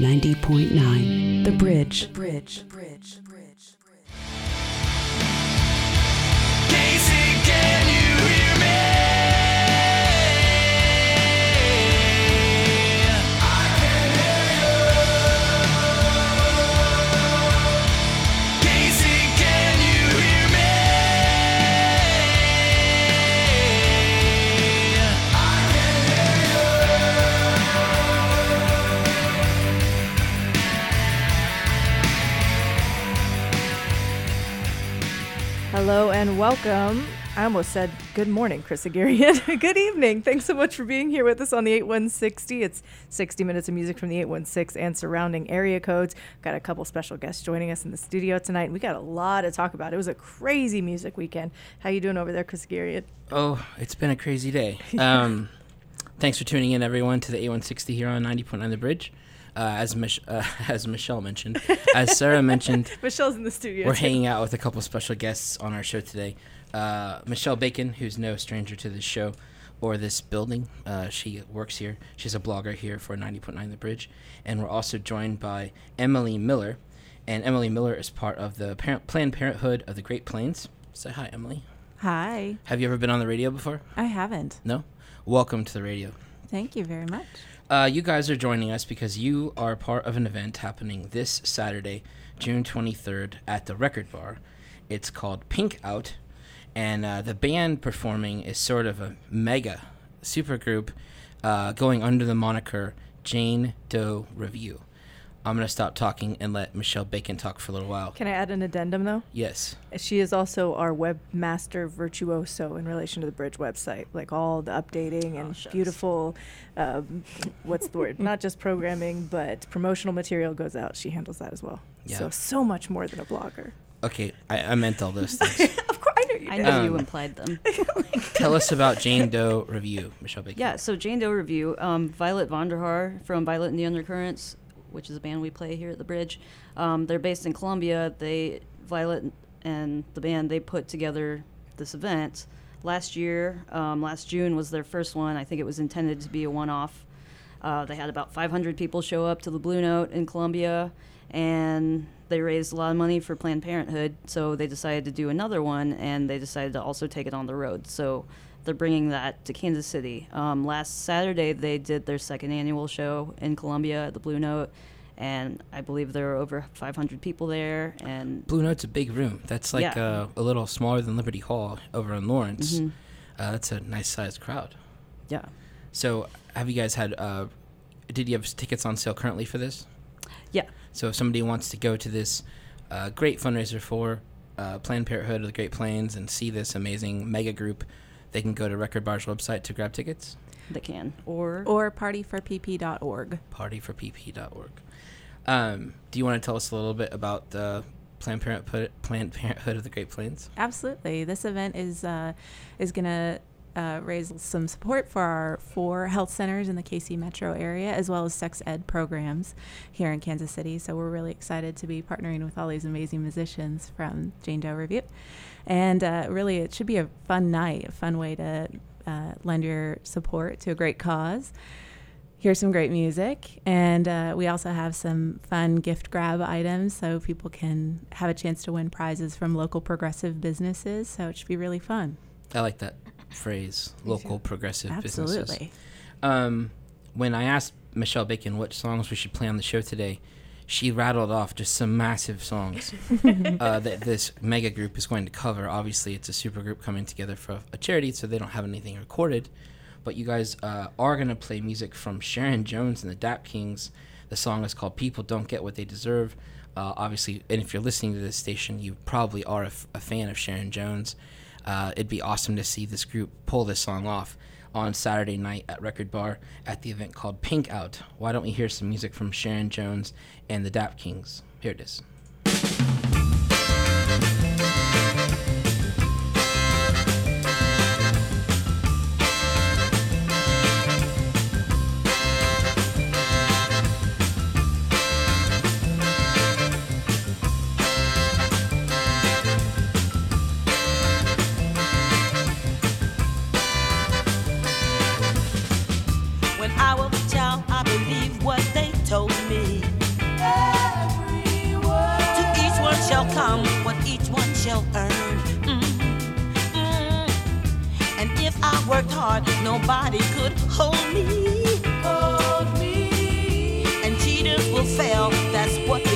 90.9 The Bridge. The Bridge. The Bridge. Casey, Hello and welcome. I almost said good morning, Chris Haghirian. good evening. Thanks so much for being here with us on the 8160. It's 60 minutes of music from the 816 and surrounding area codes. Got a couple special guests joining us in the studio tonight. and We got a lot to talk about. It was a crazy music weekend. How you doing over there, Chris Haghirian? Oh, it's been a crazy day. Um, thanks for tuning in, everyone, to the A160 here on 90.9 The Bridge. Uh, as Mich- uh, as Michelle mentioned, as Sarah mentioned, Michelle's in the studio. we're too. hanging out with a couple special guests on our show today. Uh, Michelle Bacon, who's no stranger to this show or this building, uh, she works here. She's a blogger here for 90.9 The Bridge, and we're also joined by Emily Miller, and Emily Miller is part of the parent- Planned Parenthood of the Great Plains. Say hi, Emily. Hi. Have you ever been on the radio before? I haven't. No. Welcome to the radio. Thank you very much. Uh, you guys are joining us because you are part of an event happening this Saturday, June 23rd, at the Record Bar. It's called Pink Out, and uh, the band performing is sort of a mega supergroup uh, going under the moniker Jane Doe Review. I'm going to stop talking and let Michelle Bacon talk for a little while. Can I add an addendum though? Yes. She is also our webmaster virtuoso in relation to the Bridge website, like all the updating and beautiful, um, what's the word? Not just programming, but promotional material goes out. She handles that as well. Yeah. So so much more than a blogger. Okay, I, I meant all those things. Of course, I know you I did. know you Um, implied them. Tell us about Jane Doe Review, Michelle Bacon. Yeah, so Jane Doe review. Um, Violet Vonderhaar from Violet and the Undercurrents, which is a band we play here at the Bridge. Um, they're based in Columbia. They Violet and the band they put together this event last year. Um, last June was their first one. I think it was intended to be a one-off. Uh, they had about 500 people show up to the Blue Note in Columbia, and they raised a lot of money for Planned Parenthood. So they decided to do another one, and they decided to also take it on the road. So they're bringing that to Kansas City. Um, last Saturday, they did their second annual show in Columbia at the Blue Note, and I believe there were over 500 people there. And Blue Note's a big room. That's like Yeah. uh, a little smaller than Liberty Hall over in Lawrence. Mhm. Uh, that's a nice sized crowd. yeah, So, have you guys had? Uh, did you have tickets on sale currently for this? yeah, So, if somebody wants to go to this uh, great fundraiser for uh, Planned Parenthood of the Great Plains and see this amazing mega group, they can go to Record Bar's website to grab tickets. they can. Or Or partyforpp.org. Partyforpp.org. Um, do you want to tell us a little bit about the Planned Parenthood, Planned Parenthood of the Great Plains? Absolutely. This event is uh, is going to uh, raise some support for our four health centers in the KC metro area, as well as sex ed programs here in Kansas City. So we're really excited to be partnering with all these amazing musicians from Jane Doe Review. And uh, really, it should be a fun night, a fun way to uh, lend your support to a great cause. hear some great music. And uh, we also have some fun gift grab items so people can have a chance to win prizes from local progressive businesses. So it should be really fun. I like that phrase, local progressive businesses. Absolutely. Um, when I asked Michelle Bacon what songs we should play on the show today, she rattled off just some massive songs uh, that this mega group is going to cover. Obviously, it's a super group coming together for a charity, so they don't have anything recorded. But you guys uh, are going to play music from Sharon Jones and the Dap Kings. The song is called People Don't Get What They Deserve. Uh, obviously, and if you're listening to this station, you probably are a, f- a fan of Sharon Jones. Uh, it'd be awesome to see this group pull this song off on Saturday night at Record Bar at the event called Pink Out. Why don't we hear some music from Sharon Jones and the Dap Kings? Here it is. will earn. Mm-hmm. And if I worked hard, nobody could hold me. Hold me. And cheaters will fail. That's what.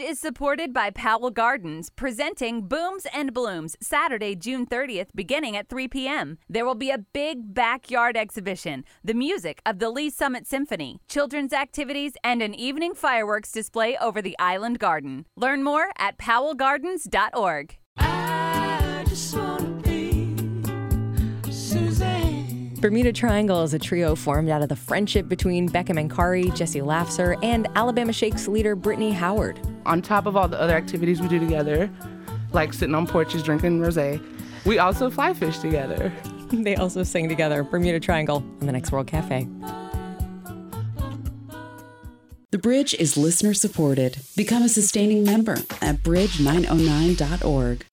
Is supported by Powell Gardens, presenting Booms and Blooms Saturday, June 30th, beginning at 3 p.m. There will be a big backyard exhibition, the music of the Lee Summit Symphony, children's activities, and an evening fireworks display over the island garden. Learn more at powellgardens.org. Bermuda Triangle is a trio formed out of the friendship between Becca Mancari, Jesse Lafser, and Alabama Shakes leader Brittany Howard. On top of all the other activities we do together, like sitting on porches drinking rosé, we also fly fish together. they also sing together, Bermuda Triangle, on the Next World Cafe. The Bridge is listener supported. Become a sustaining member at bridge909.org.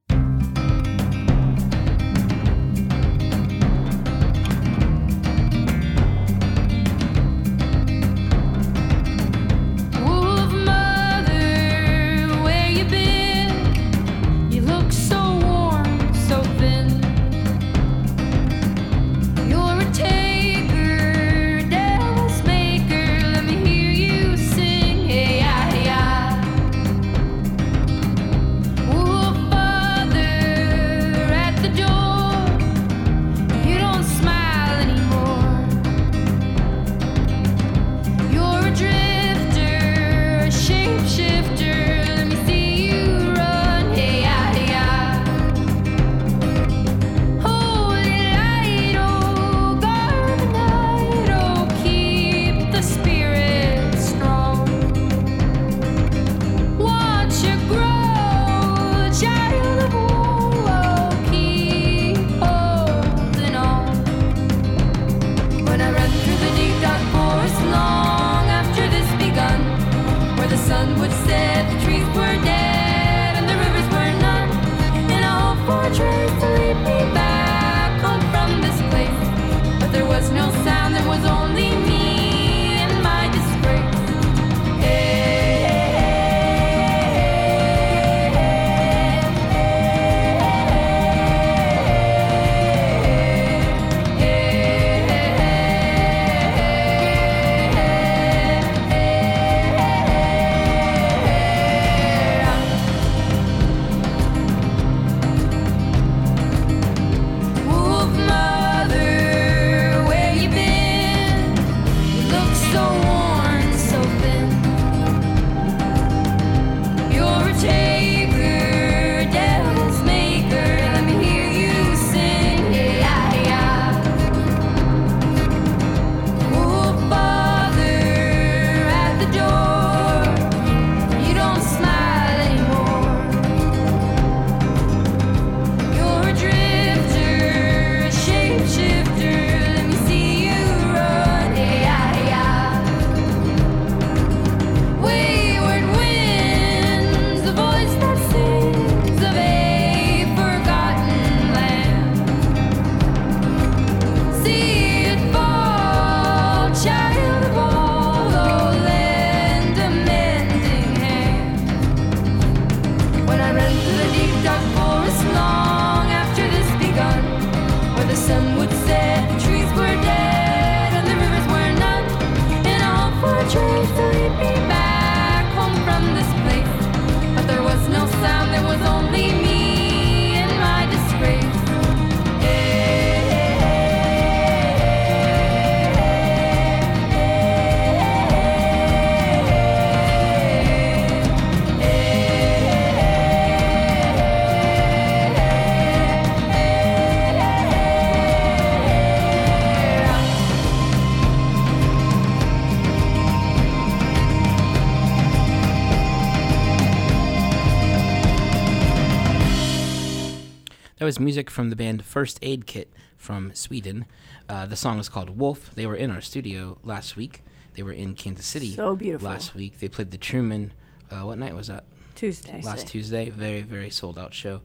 That was music from the band First Aid Kit from Sweden. Uh, the song is called Wolf. They were in our studio last week. They were in Kansas City So beautiful. last week. They played the Truman. Uh, what night was that? Tuesday. Last Tuesday. Very, very sold out show.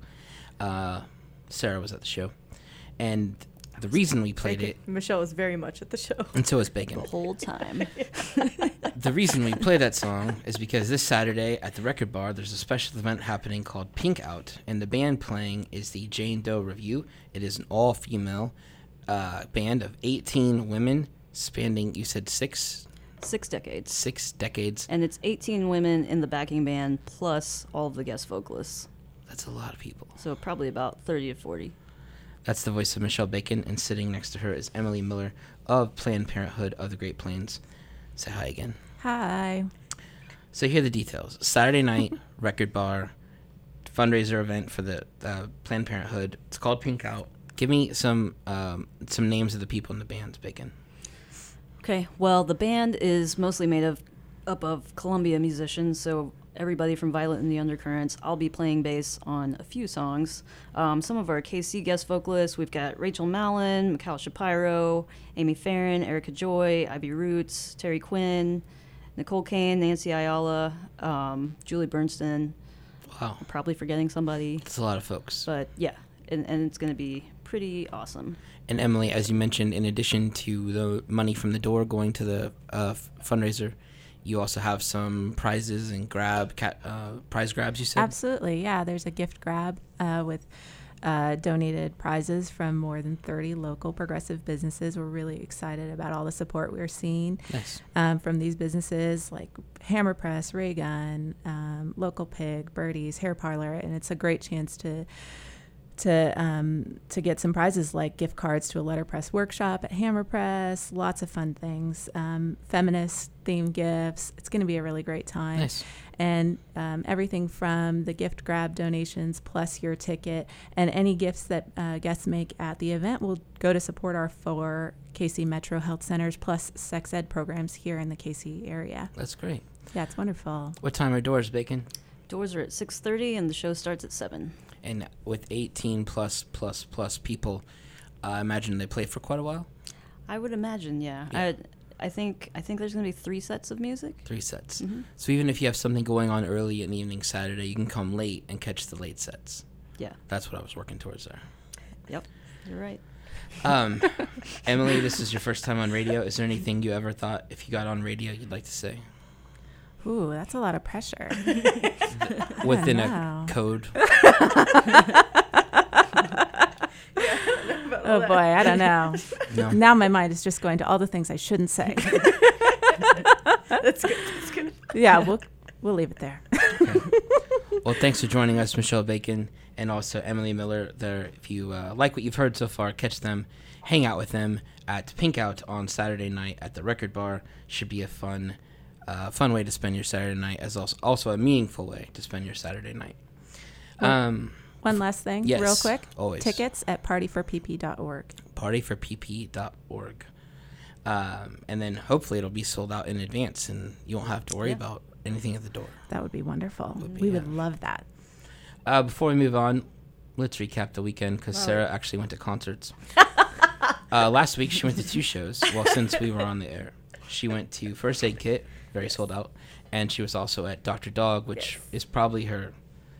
Uh, Sarah was at the show. And the reason we played it, Michelle was very much at the show. and so was Bacon. The whole time. the reason we play that song is because this Saturday at the Record Bar, there's a special event happening called Pink Out, and the band playing is the Jane Doe Review. It is an all-female uh, band of 18 women spanning, you said six, Six decades. six decades. And it's 18 women in the backing band plus all of the guest vocalists. That's a lot of people. So probably about 30 to 40. That's the voice of Michelle Bacon, and sitting next to her is Emily Miller of Planned Parenthood of the Great Plains. Say hi again. Hi. So here are the details. Saturday night, record bar, fundraiser event for the uh, Planned Parenthood. It's called Pink Out. Give me some um, some names of the people in the band, Bacon. Okay, well, the band is mostly made of up of Columbia musicians, so everybody from Violet and the Undercurrents. I'll be playing bass on a few songs. Um, some of our KC guest vocalists, we've got Rachel Mallon, Mikhail Shapiro, Amy Farrand, Erica Joy, Ivy Roots, Terry Quinn, Nicole Kane, Nancy Ayala, um, Julie Bernstein. Wow, I'm probably forgetting somebody, that's a lot of folks. but yeah, and, and it's going to be pretty awesome. And Emily, as you mentioned, in addition to the money from the door going to the uh, fundraiser, you also have some prizes and grab cat uh, prize grabs. You said Absolutely, yeah. There's a gift grab uh, with uh, donated prizes from more than 30 local progressive businesses. We're really excited about all the support we're seeing Nice. um, from these businesses like Hammer Press, Raygun, um, Local Pig, Birdie's, Hair Parlor, and it's a great chance to to um, to get some prizes like gift cards to a letterpress workshop at Hammer Press, lots of fun things, um, feminist themed gifts. It's going to be a really great time. Nice. And um, everything from the gift grab donations plus your ticket and any gifts that uh, guests make at the event will go to support our four KC Metro Health Centers plus sex ed programs here in the KC area. That's great. Yeah, it's wonderful. What time are doors, Bacon? Doors are at 6.30 and the show starts at 7. And with 18 plus plus plus people, I imagine they play for quite a while. I would imagine, yeah. Yeah. I, I think I think there's gonna be three sets of music. Three sets. Mhm. So even if you have something going on early in the evening Saturday, you can come late and catch the late sets. Yeah. That's what I was working towards there. Yep, you're right. Um, Emily, this is your first time on radio. Is there anything you ever thought if you got on radio you'd like to say? Ooh, that's a lot of pressure. Within a code. oh boy, I don't know. No. Now my mind is just going to all the things I shouldn't say. That's good. That's good. yeah, we'll we'll leave it there. Well, thanks for joining us, Michelle Bacon, and also Emily Miller. There, if you uh, like what you've heard so far, catch them hang out with them at Pink Out on Saturday night at the Record Bar. Should be a fun, uh, fun way to spend your Saturday night, as also also a meaningful way to spend your Saturday night. Um, One last thing, real quick. always. Tickets at partyforpp.org. partyforpp.org. Um, and then hopefully it'll be sold out in advance, and you won't have to worry about anything at the door. That would be wonderful. be, we yeah. would love that. Uh, before we move on, let's recap the weekend because. Sarah actually went to concerts. uh, last week she went to two shows. Well, since we were on the air, she went to First Aid Kit, very sold out, and she was also at Doctor Dog, which is probably her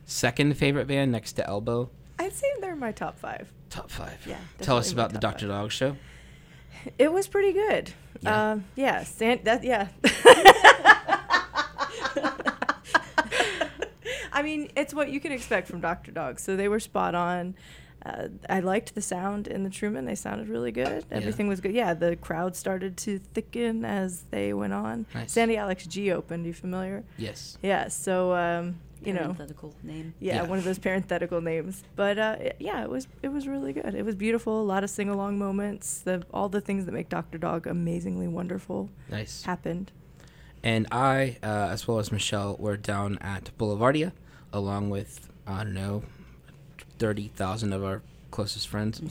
second favorite band next to Elbow. I'd say they're my top five. Top five. Yeah. Tell us about the Doctor Dog show. It was pretty good. Yeah. Um, yeah. San- that, yeah. I mean, it's what you can expect from Dr. Dog. So they were spot on. Uh, I liked the sound in the Truman. They sounded really good. Everything was good. Yeah, the crowd started to thicken as they went on. Nice. Sandy Alex G opened. You familiar? Yes. Yeah. So um, you know, Parenthetical name. yeah, Yeah. one of those parenthetical names. But uh, it- yeah, it was it was really good. It was beautiful. A lot of sing along moments. The all the things that make Doctor Dog amazingly wonderful Nice. happened. And I, uh, as well as Michelle, were down at Boulevardia, along with I don't know, thirty thousand of our closest friends.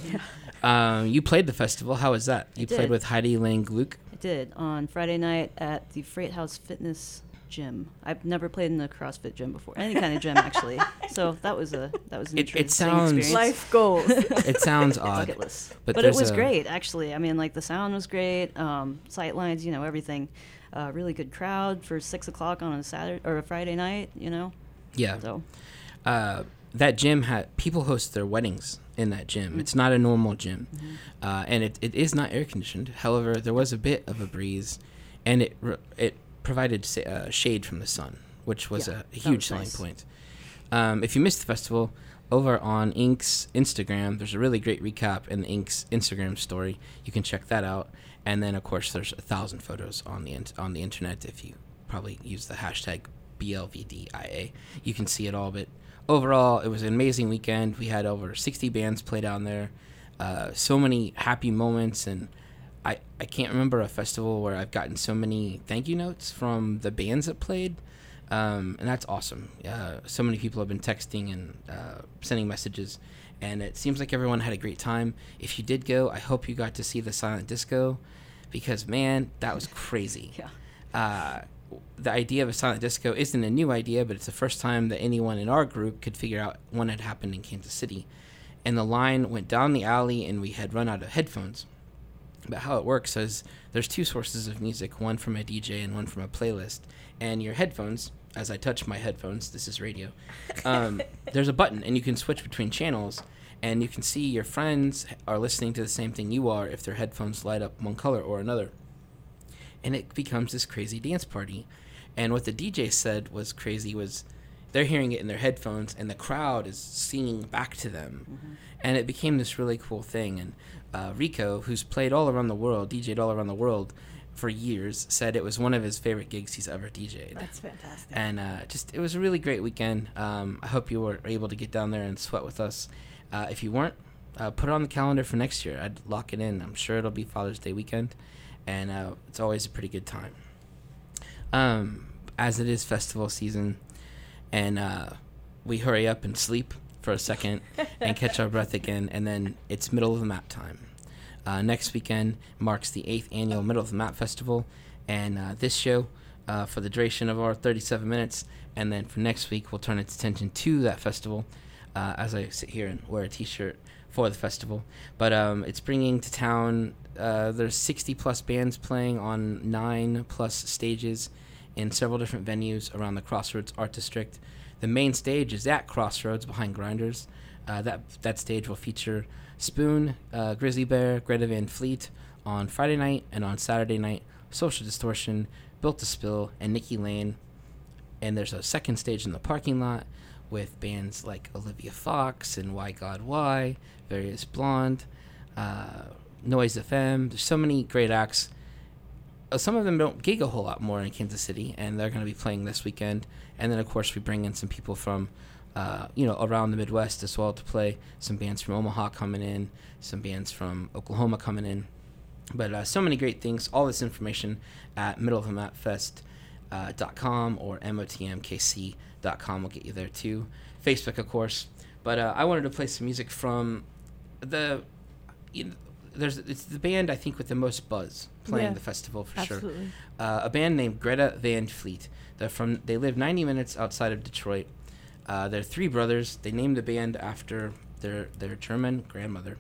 Um, you played the festival. How was that? I You played did. with Heidi Lynne Gluck. I did on Friday night at the Freight House Fitness Gym. I've never played in a CrossFit gym before, any kind of gym actually. So that was a that was an It- it sounds- experience. Life goals. It sounds odd, Bucket but But, it was a- great actually. I mean, like the sound was great, um, sight lines, you know, everything. Uh, really good crowd for six o'clock on a Saturday or a Friday night. You know. Yeah. So Uh, that gym had people host their weddings in that gym. It's not a normal gym, uh, and it, it is not air conditioned. However, there was a bit of a breeze, and it it provided uh, shade from the sun, which was Yeah, a, that huge was selling nice. point. Um, if you missed the festival, over on Ink's Instagram, there's a really great recap in the Ink's Instagram story. You can check that out. And then, of course, there's a thousand photos on the in- on the internet. If you probably use the hashtag BLVDIA, you can see it all. But overall, it was an amazing weekend. We had over 60 bands play down there. Uh, so many happy moments, and I I can't remember a festival where I've gotten so many thank you notes from the bands that played um, and that's awesome. Uh, so many people have been texting and uh, sending messages, and it seems like everyone had a great time. If you did go, I hope you got to see the silent disco, because man, that was crazy. Yeah. The idea of a silent disco isn't a new idea, but it's the first time that anyone in our group could figure out when had happened in Kansas City. And the line went down the alley, and we had run out of headphones. But how it works is there's two sources of music, one from a DJ and one from a playlist. And your headphones, as I touch my headphones, this is radio. Um, there's a button, and you can switch between channels, and you can see your friends are listening to the same thing you are if their headphones light up one color or another. And it becomes this crazy dance party. And what the DJ said was crazy was they're hearing it in their headphones, and the crowd is singing back to them. And it became this really cool thing. And uh, Rico, who's played all around the world, DJed all around the world for years, said it was one of his favorite gigs he's ever DJed. That's fantastic. And uh, just it was a really great weekend. Um, I hope you were able to get down there and sweat with us. Uh, if you weren't, uh, put it on the calendar for next year. I'd lock it in. I'm sure it'll be Father's Day weekend, and uh, it's always a pretty good time. Um, as it is festival season, and uh, we hurry up and sleep for a second and catch our breath again, and then it's middle of the map time. Uh, next weekend marks the eighth annual Middle of the Map Festival, and uh, this show, uh, for the duration of our 37 minutes, and then for next week, we'll turn its attention to that festival uh, as I sit here and wear a T-shirt for the festival. But um, it's bringing to town. Uh, there's 60 plus bands playing on nine plus stages in several different venues around the Crossroads Art District. The main stage is at Crossroads behind Grinders. Uh, that that stage will feature Spoon, uh, Grizzly Bear, Greta Van Fleet on Friday night, and on Saturday night, Social Distortion, Built to Spill, and Nikki Lane. And there's a second stage in the parking lot with bands like Olivia Fox and Why God Why, Various Blonde, uh, Noise FM. There's so many great acts. Uh, some of them don't gig a whole lot more in Kansas City, and they're going to be playing this weekend. And then, of course, we bring in some people from uh, you know, around the Midwest as well to play. Some bands from Omaha coming in, some bands from Oklahoma coming in. But uh, so many great things. All this information at Middle of the Map Fest uh, or motmkc.com will get you there too. Facebook, of course. But uh, I wanted to play some music from the. There's it's the band I think with the most buzz playing Yeah, the festival for absolutely. sure. Uh, a band named Greta Van Fleet. They're from. They live 90 minutes outside of Detroit. Uh, they're three brothers. They named the band after their their German grandmother,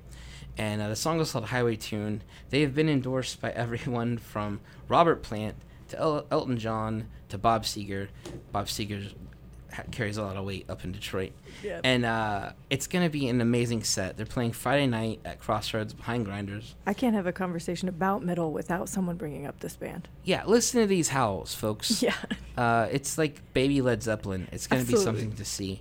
and uh, the song is called Highway Tune. They have been endorsed by everyone from Robert Plant to El- Elton John to Bob Seger. Bob Seger ha- carries a lot of weight up in Detroit, Yep. and uh, it's gonna be an amazing set. They're playing Friday night at Crossroads behind Grinders. I can't have a conversation about metal without someone bringing up this band. Yeah, listen to these howls, folks. Yeah. Uh, it's like baby Led Zeppelin. It's going to be something to see.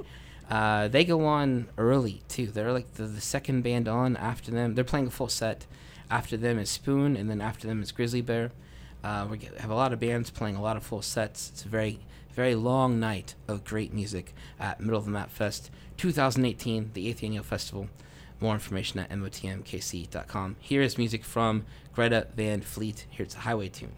Uh, they go on early, too. They're like the, the second band on after them. They're playing a full set. After them is Spoon, and then after them is Grizzly Bear. Uh, we have a lot of bands playing a lot of full sets. It's a very, very long night of great music at Middle of the Map Fest 2018, the 8th annual festival. More information at motmkc.com. Here is music from Greta Van Fleet. Here's a highway tune.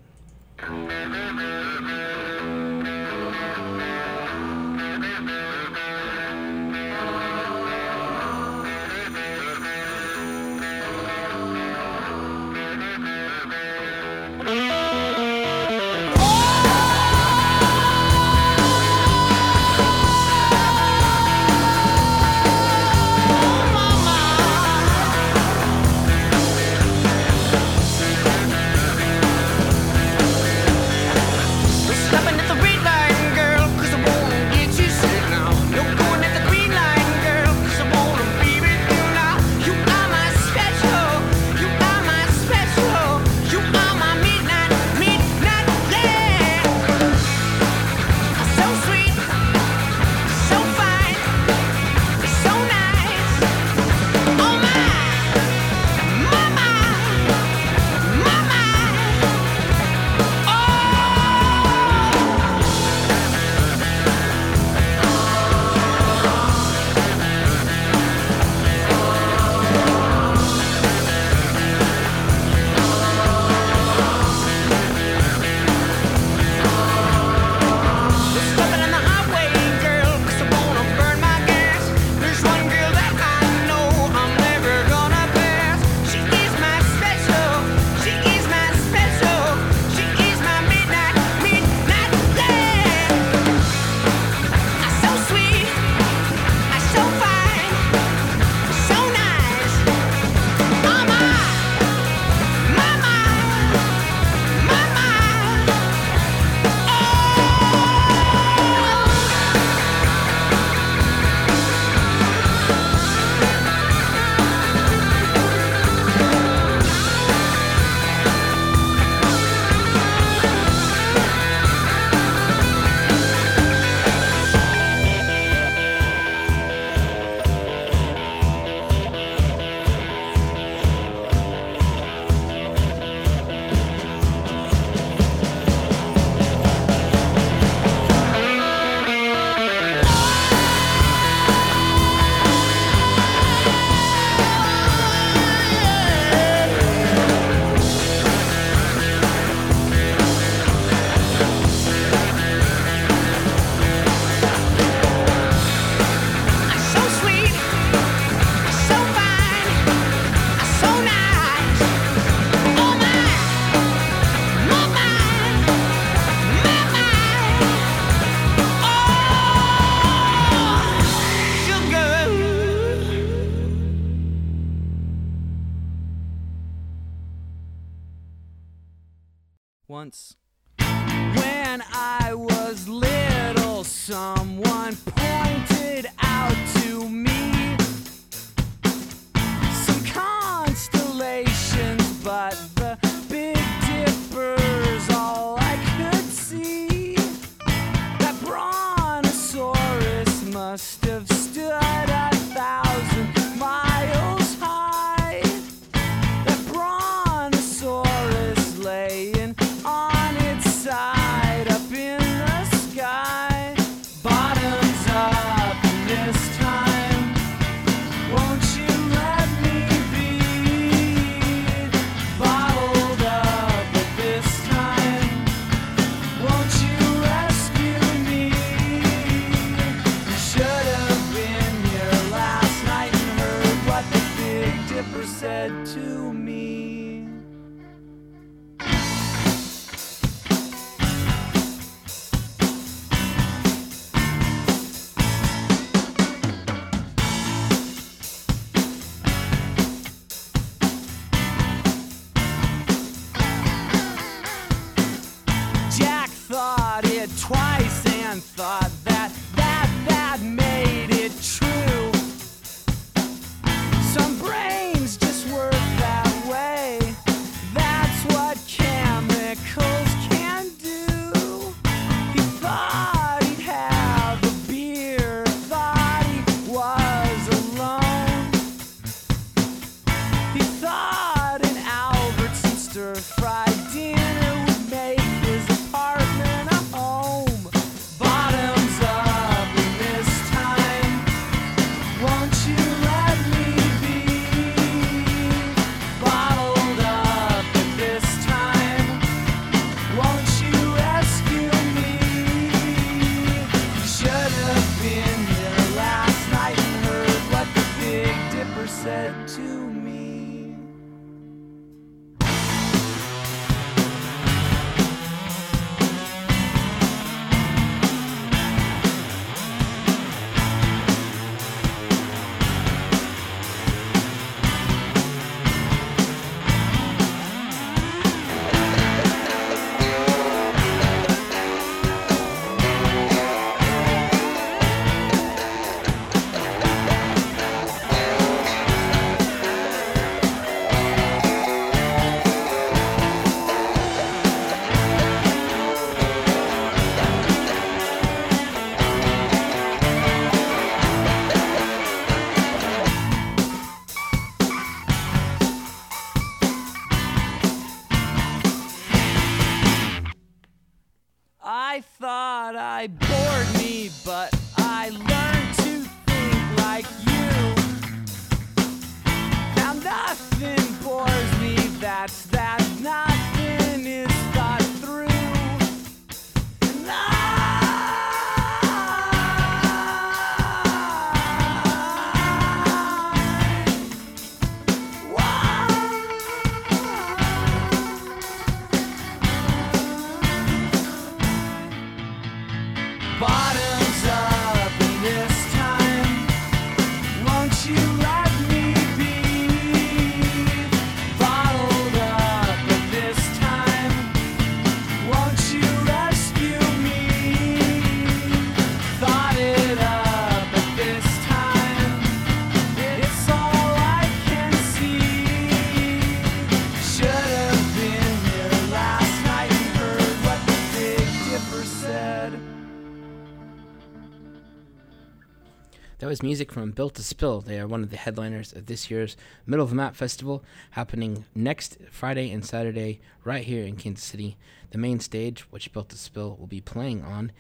Music from Built to Spill. They are one of the headliners of this year's Middle of the Map Festival, happening next Friday and Saturday right here in Kansas City. The main stage, which Built to Spill will be playing on,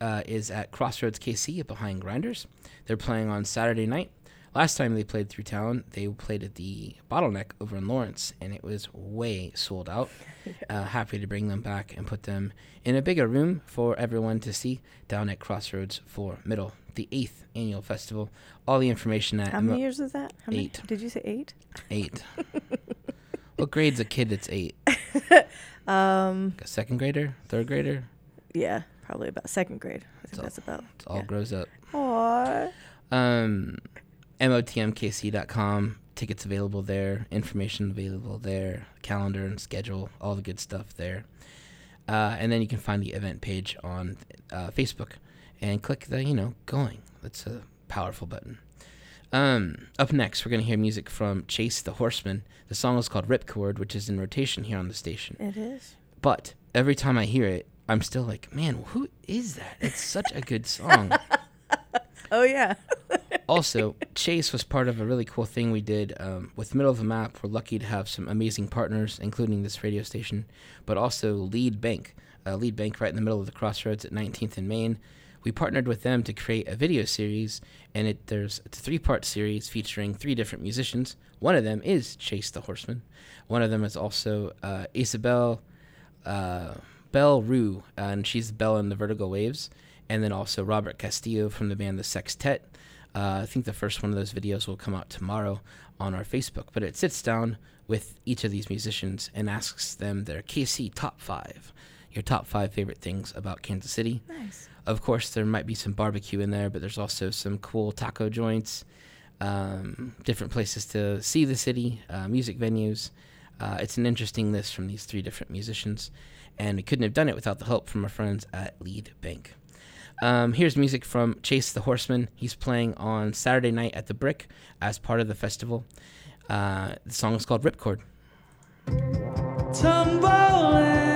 uh, is at Crossroads KC behind Grinders. They're playing on Saturday night. Last time they played through town, they played at the Bottleneck over in Lawrence, and it was way sold out. uh, happy to bring them back and put them in a bigger room for everyone to see down at Crossroads for Middle, the eighth annual festival. All the information at How many years is that? How many- Eight. Did you say eight? Eight. what grade's a kid that's eight? Um, A second grader, third grader. yeah, probably about second grade. I think all- that's about. It all grows up. Aww. Um, motmkc.com. Tickets available there. Information available there. Calendar and schedule. All the good stuff there. Uh, and then you can find the event page on uh, Facebook and click the, you know, going. That's a powerful button. Um, up next, we're going to hear music from Chase the Horseman. The song is called Ripcord, which is in rotation here on the station. It is. But every time I hear it, I'm still like, man, who is that? It's such a good song. Oh yeah. also, Chase was part of a really cool thing we did um, with Middle of the Map. We're lucky to have some amazing partners, including this radio station, but also Lead Bank, uh, Lead Bank right in the middle of the crossroads at 19th and Main. We partnered with them to create a video series, and it there's it's a three-part series featuring three different musicians. One of them is Chase the Horseman. One of them is also uh, Isabel uh, Belle Rue, and she's Belle in the Vertigo Waves, and then also Robert Castillo from the band The Sextet. Uh, I think the first one of those videos will come out tomorrow on our Facebook, but it sits down with each of these musicians and asks them their KC top five, your top five favorite things about Kansas City. Nice. Of course, there might be some barbecue in there, but there's also some cool taco joints, um, different places to see the city, uh, music venues. Uh, it's an interesting list from these three different musicians, and we couldn't have done it without the help from our friends at Lead Bank. Um, here's music from Chase the Horseman. He's playing on Saturday night at the Brick as part of the festival. Uh, the song is called Ripcord. Tumbling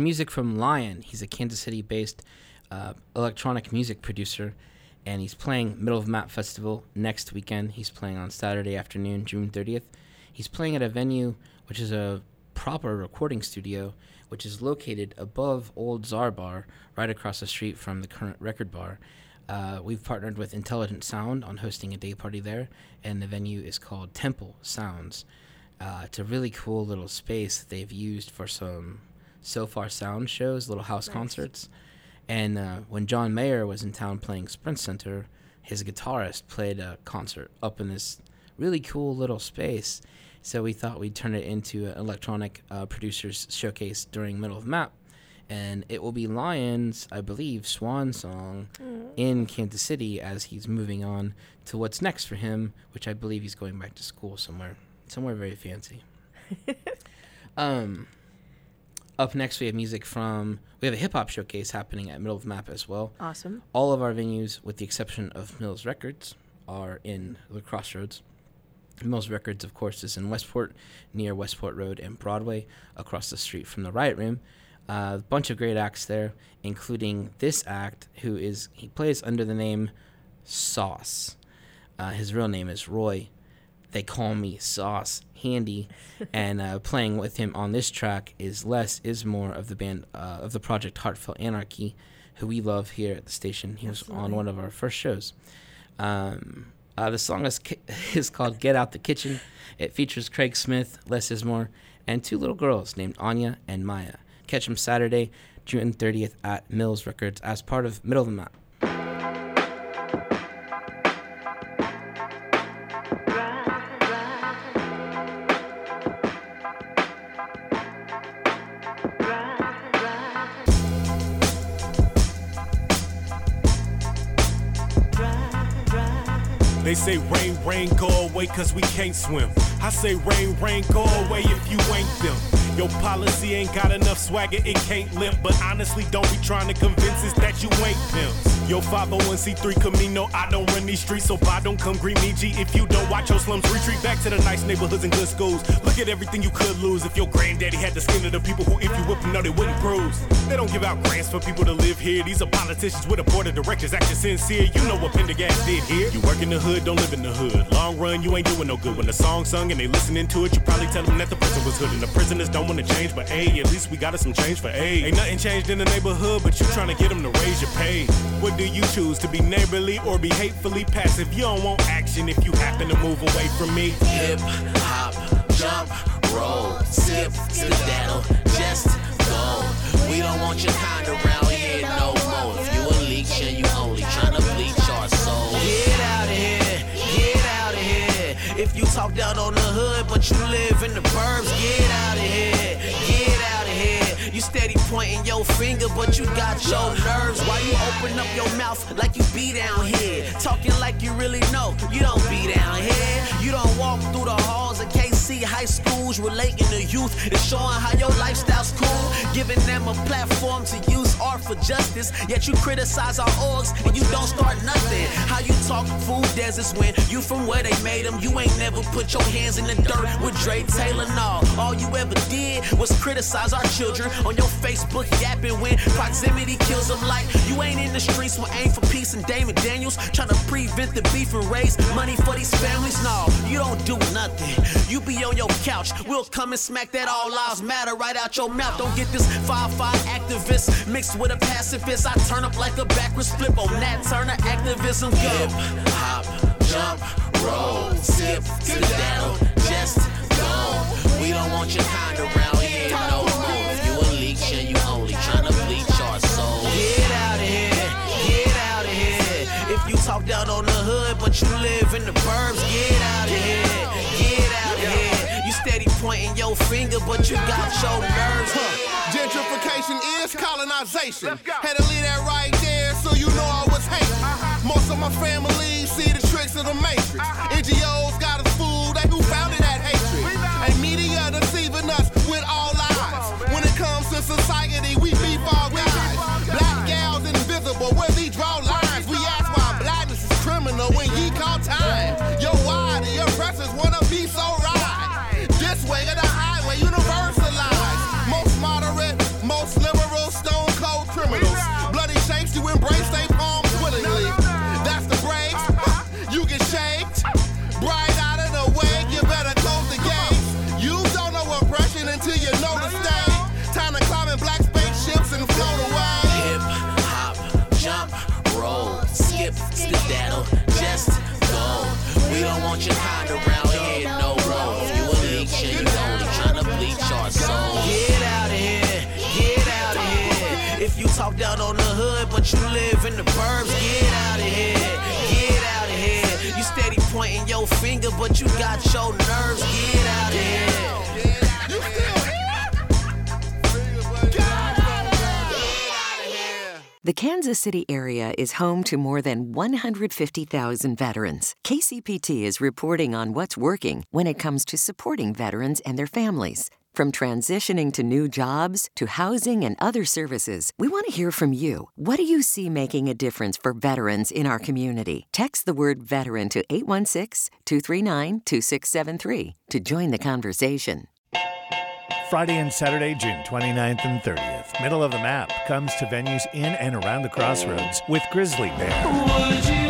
music from Lion. He's a Kansas City based uh, electronic music producer, and he's playing Middle of Map Festival next weekend. He's playing on Saturday afternoon, June 30th. He's playing at a venue which is a proper recording studio, which is located above Old Czar Bar, right across the street from the current record bar. Uh, we've partnered with Intelligent Sound on hosting a day party there, and the venue is called Temple Sounds. Uh, it's a really cool little space that they've used for some so far sound shows, little house Nice. concerts. And uh, when John Mayer was in town playing Sprint Center, his guitarist played a concert up in this really cool little space. So we thought we'd turn it into an electronic uh, producers showcase during Middle of Map. And it will be Lions, I believe, swan song in Kansas City as he's moving on to what's next for him, which I believe he's going back to school somewhere, somewhere very fancy. um, up next, we have music from we have a hip hop showcase happening at Middle of Map as well. Awesome. All of our venues, with the exception of Mills Records, are in the Crossroads. Mills Records, of course, is in Westport, near Westport Road and Broadway, across the street from the Riot Room. Uh, a bunch of great acts there, including this act, who is he plays under the name Sauce. Uh, his real name is Roy. They call me Sauce Handy, and uh, playing with him on this track is Les Izmore of the band uh, of the project Heartfelt Anarchy, who we love here at the station. He was on one of our first shows. Um, uh, the song is ki- is called "Get Out the Kitchen." It features Craig Smith, Les Izmore, and two little girls named Anya and Maya. Catch them Saturday, June 30th at Mills Records as part of Middle of the Map. They say rain, rain, go away cause we can't swim. I say rain, rain, go away if you ain't them. Your policy ain't got enough swagger, it can't limp. But honestly, don't be trying to convince us that you ain't pimps. Yo 501c3 Camino, I don't run these streets, so bye don't come greet me. G, if you don't watch your slums, retreat back to the nice neighborhoods and good schools. Look at everything you could lose if your granddaddy had the skin of the people who, if you whip them, no, they wouldn't bruise. They don't give out grants for people to live here. These are politicians with a board of directors acting sincere. You know what Pendergast did here. You work in the hood, don't live in the hood. Long run, you ain't doing no good. When the song sung and they listening to it, you probably tell them that the prison was hood. And the prisoners don't want to change, but hey, at least we got us some change for A. Ain't nothing changed in the neighborhood, but you trying to get them to raise your pay. What do you choose, to be neighborly or be hatefully passive? You don't want action if you happen to move away from me. Hip hop, jump, roll, sip, skedaddle, just go. We don't want your kind around here no more. If you a leech and you only tryna bleach our soul. Get out of here, get out of here. If you talk down on the hood, but you live in the burbs, get out of here, You steady pointing your finger, but you got your nerves. Why you open up your mouth like you be down here? Talking like you really know, you don't be down here. You don't walk through the halls of KC high schools, relating to youth and showing how your lifestyle's cool. Giving them a platform to use art for justice. Yet you criticize our orgs and you don't start nothing. How you talk food deserts when you from where they made them. You ain't never put your hands in the dirt with Dre Taylor. No, all you ever did was criticize our children on your Facebook yapping when proximity kills them. Like you ain't in the streets with aim for peace and Damon Daniels trying to prevent the beef and raise money for these families. No, you don't do nothing. You be on your couch. We'll come and smack that all lives matter right out your mouth. Don't get this 5-5 activist mixed with a pacifist. I turn up like a backwards flip on that Turner activism. Go. Hip hop, jump, roll, sip, skedaddle, just go. We don't want your kind around here no the hood, but you live in the burbs, get out of here, get out of here. You steady pointing your finger, but you got your nerves. Huh. Gentrification is colonization. Had to leave that right there so you know I was hating. Most of my family see the tricks of the matrix. NGOs got us fooled, they who founded that hatred. And media deceiving us with all lies. When it comes to society, we Be so right. This way to the highway, universalized. Most moderate, most liberal, stone cold criminals. Bloody shapes you embrace they palms willingly. That's the brakes. You get shaked. Bright out of the way, you better close the gate. You don't know oppression until you know the state. Time to climb in black spaceships and float away. Hip hop, jump, roll, skip, skedaddle, just go. We don't want your time. Here. If talk down on the hood, but you live in the burbs, get out of here, get out of here. You steady pointing your finger, but you got your nerves, get out of here. The Kansas City area is home to more than 150,000 veterans. KCPT is reporting on what's working when it comes to supporting veterans and their families. From transitioning to new jobs to housing and other services, we want to hear from you. What do you see making a difference for veterans in our community? Text the word veteran to 816 239 2673 to join the conversation. Friday and Saturday, June 29th and 30th. Middle of the Map comes to venues in and around the crossroads with Grizzly Bear,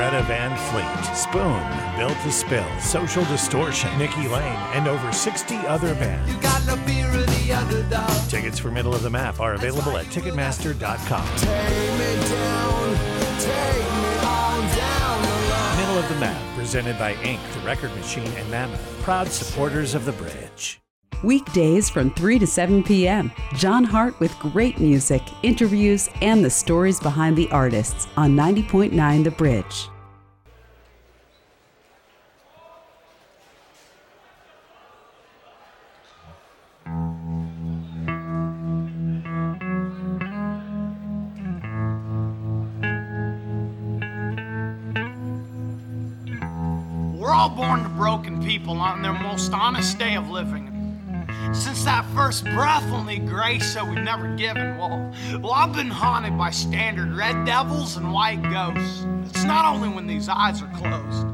Greta Van Fleet, Spoon, Built to Spill, Social Distortion, Nikki Lane, and over 60 other bands. Got no fear of the underdog. Tickets for Middle of the Map are available at Ticketmaster.com. Take me down, take me on down the line. Middle of the Map, presented by Ink, The Record Machine, and Mammoth, proud supporters of the bridge. Weekdays from 3 to 7 p.m. John Hart with great music, interviews, and the stories behind the artists on 90.9 The Bridge. We're all born to broken people on their most honest day of living. Since that first breath, we'll grace so we've never given. Well, well, I've been haunted by standard red devils and white ghosts. It's not only when these eyes are closed.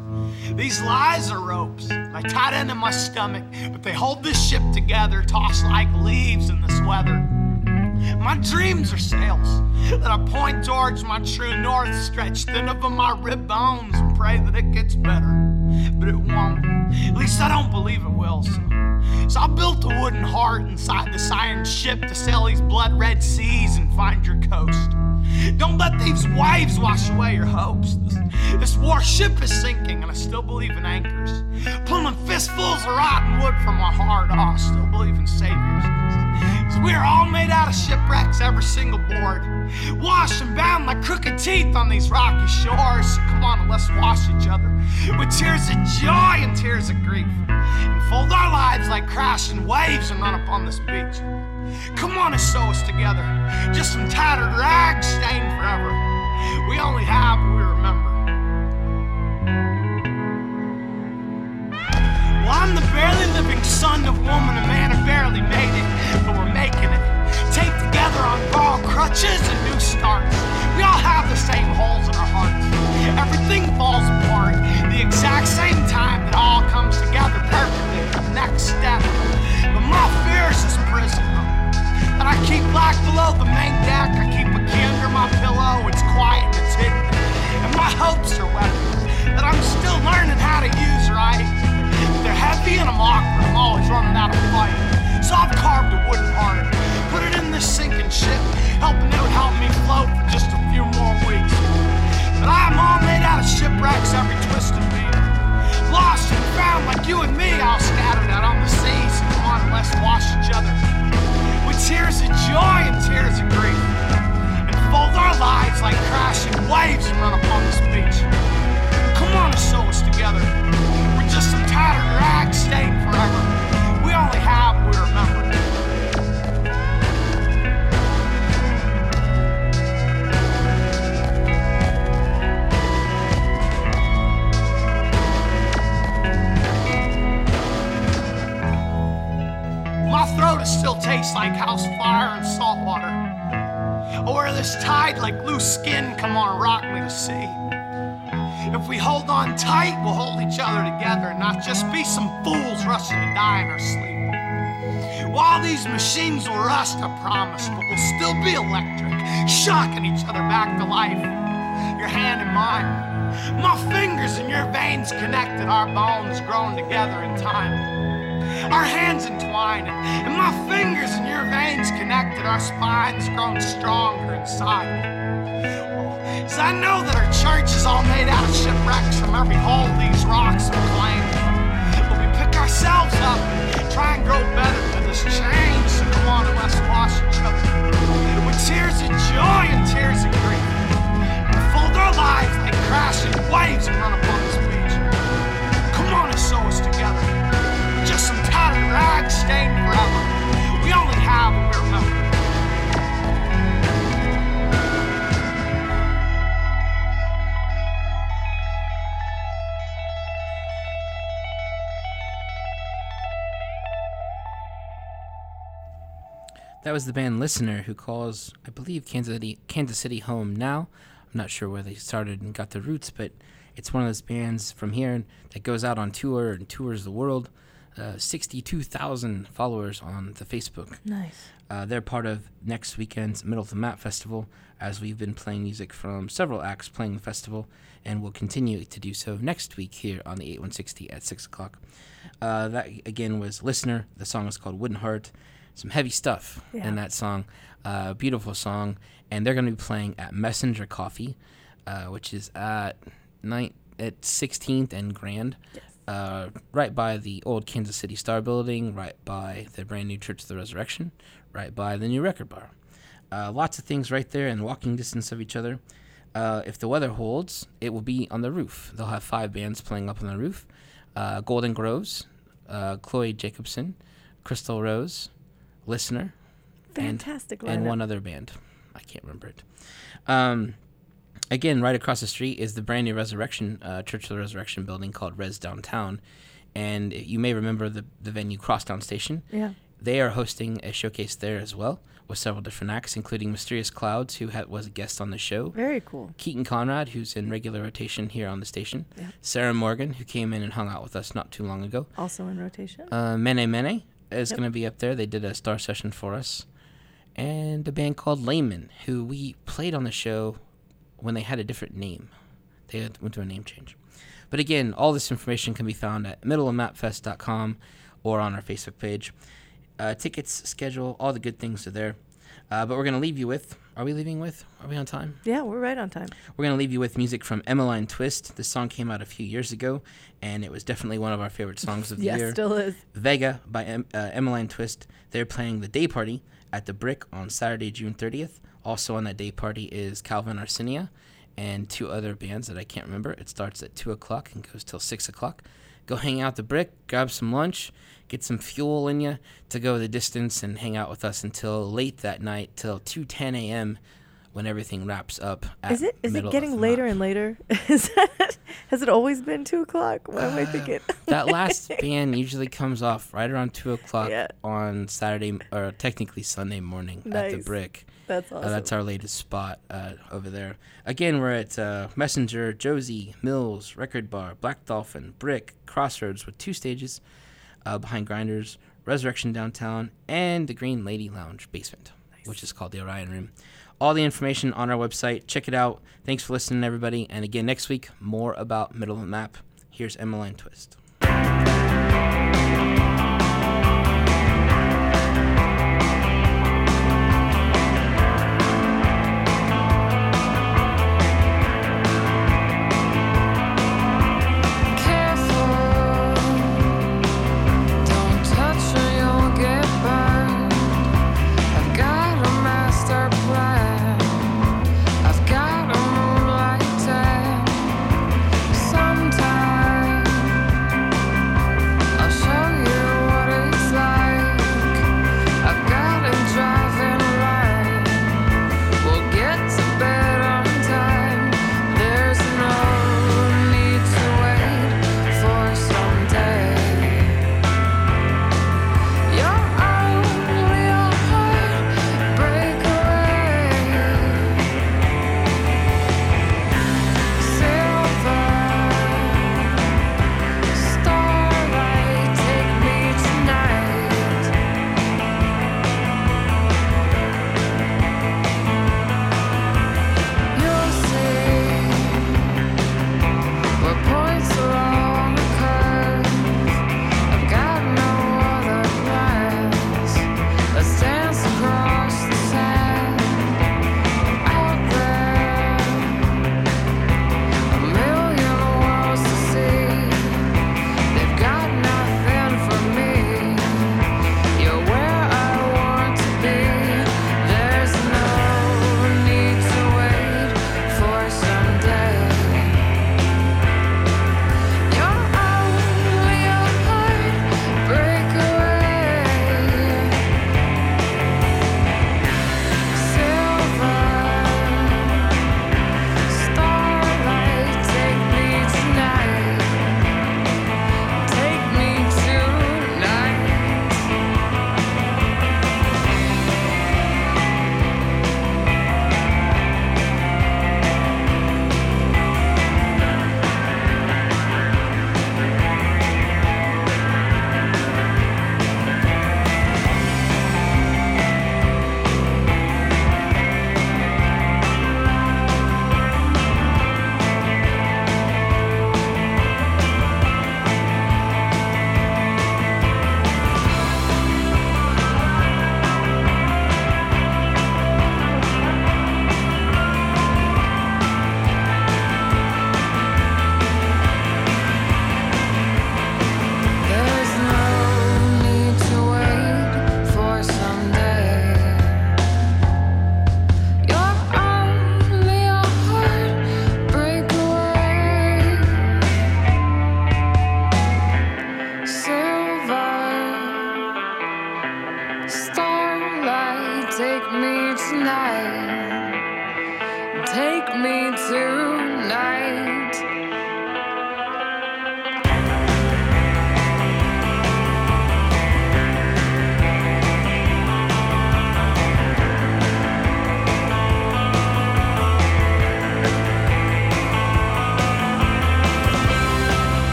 These lies are ropes. I tied into my stomach, but they hold this ship together, tossed like leaves in this weather. My dreams are sails that I point towards my true north, stretch thin over my rib bones and pray that it gets better. But it won't. At least I don't believe it will. So, so I built a wooden heart inside this iron ship to sail these blood red seas and find your coast. Don't let these waves wash away your hopes. This, this warship is sinking, and I still believe in anchors. Pulling fistfuls of rotten wood from my heart, oh, I still believe in saviors. 'Cause we're all made out of shipwrecks, every single board. Washed and bound like crooked teeth on these rocky shores. So come on let's wash each other with tears of joy and tears of grief. And fold our lives like crashing waves and run up on this beach. Come on and sew us together. Just some tattered rags stained forever. We only have what we remember. Well, I'm the barely living son of woman, a man who barely made it, but we're making it. Taped together on borrowed crutches and new starts. We all have the same holes in our hearts. Everything falls apart. The exact same time that all comes together perfectly. The next step. But my fears is prison. That I keep locked below the main deck. I keep a key under my pillow. It's quiet and it's hidden. And my hopes are weapons that I'm still learning how to use right. They're heavy and I'm awkward. I'm always running out of fight. So I've carved a wooden heart, put it in this sinking ship, rushing to die in our sleep. While these machines will rust, I promise, but we'll still be electric, shocking each other back to life. Your hand in mine, my fingers and your veins connected, our bones grown together in time. Our hands entwined, and my fingers and your veins connected, our spines grown stronger inside. 'Cause I know that our church is all made out of shipwrecks from every hole these rocks have claimed. Ourselves up and try and grow better than this change to go on and let's wash each other. With tears of joy and tears of grief. And fold our lives like crashing waves and run upon this beach. Come on and sew us together. Just some tattered rags stained forever. We only have what we remember. That was the band Listener, who calls, I believe, Kansas City, Kansas City home now. I'm not sure where they started and got their roots, but it's one of those bands from here that goes out on tour and tours the world. Uh, 62,000 followers on the Facebook. Nice. Uh, they're part of next weekend's Middle of the Map Festival, as we've been playing music from several acts playing the festival, and will continue to do so next week here on the 8160 at 6 o'clock. Uh, that, again, was Listener. The song is called Wooden Heart. Some heavy stuff Yeah. in that song. Uh, beautiful song. And they're going to be playing at Messenger Coffee, uh, which is at, night, at 16th and Grand. Uh, right by the old Kansas City Star building, right by the brand new Church of the Resurrection, right by the new record bar. Uh, lots of things right there and walking distance of each other. Uh, if the weather holds, it will be on the roof. They'll have five bands playing up on the roof uh, Golden Groves, uh, Chloe Jacobson, Crystal Rose, Listener, and- Fantastic and, lineup. one other band. I can't remember it. Um, again, right across the street is the brand new Resurrection uh, Church of the Resurrection building called Res Downtown, and you may remember the the venue Crosstown Station. Yeah. They are hosting a showcase there as well with several different acts, including Mysterious Clouds, who ha- was a guest on the show. Very cool. Keaton Conrad, who's in regular rotation here on the station. Yeah. Sarah Morgan, who came in and hung out with us not too long ago. Also in rotation. Uh, Mene Mene is Yep. going to be up there. They did a star session for us. And a band called Layman, who we played on the show when they had a different name. They went through a name change. But again, all this information can be found at middleofmapfest.com or on our Facebook page. Uh, tickets, schedule, all the good things are there. Uh, but we're going to leave you with. Are we leaving with? Are we on time? Yeah, we're right on time. We're going to leave you with music from Emmaline Twist. This song came out a few years ago, and it was definitely one of our favorite songs of the Yes, year. still is. Vega by em- uh, Emmaline Twist. They're playing the day party at the Brick on Saturday, June 30th. Also on that day party is Calvin Arsenia and two other bands that I can't remember. It starts at 2 o'clock and goes till 6 o'clock. Go hang out the Brick, grab some lunch, get some fuel in you to go the distance and hang out with us until late that night, till 2:10 a.m. when everything wraps up. Is it is it getting later and later? is that, has it always been two o'clock? What am I uh, thinking? that last band usually comes off right around two o'clock on Saturday or technically Sunday morning at the Brick. That's Uh, that's our latest spot uh, over there. Again, we're at uh, Messenger, Josie, Mills, Record Bar, Black Dolphin, Brick, Crossroads with two stages uh, behind Grinders, Resurrection Downtown, and the Green Lady Lounge basement, which is called the Orion Room. All the information on our website. Check it out. Thanks for listening, everybody. And again, next week, more about Middle of the Map. Here's Emmaline Twist.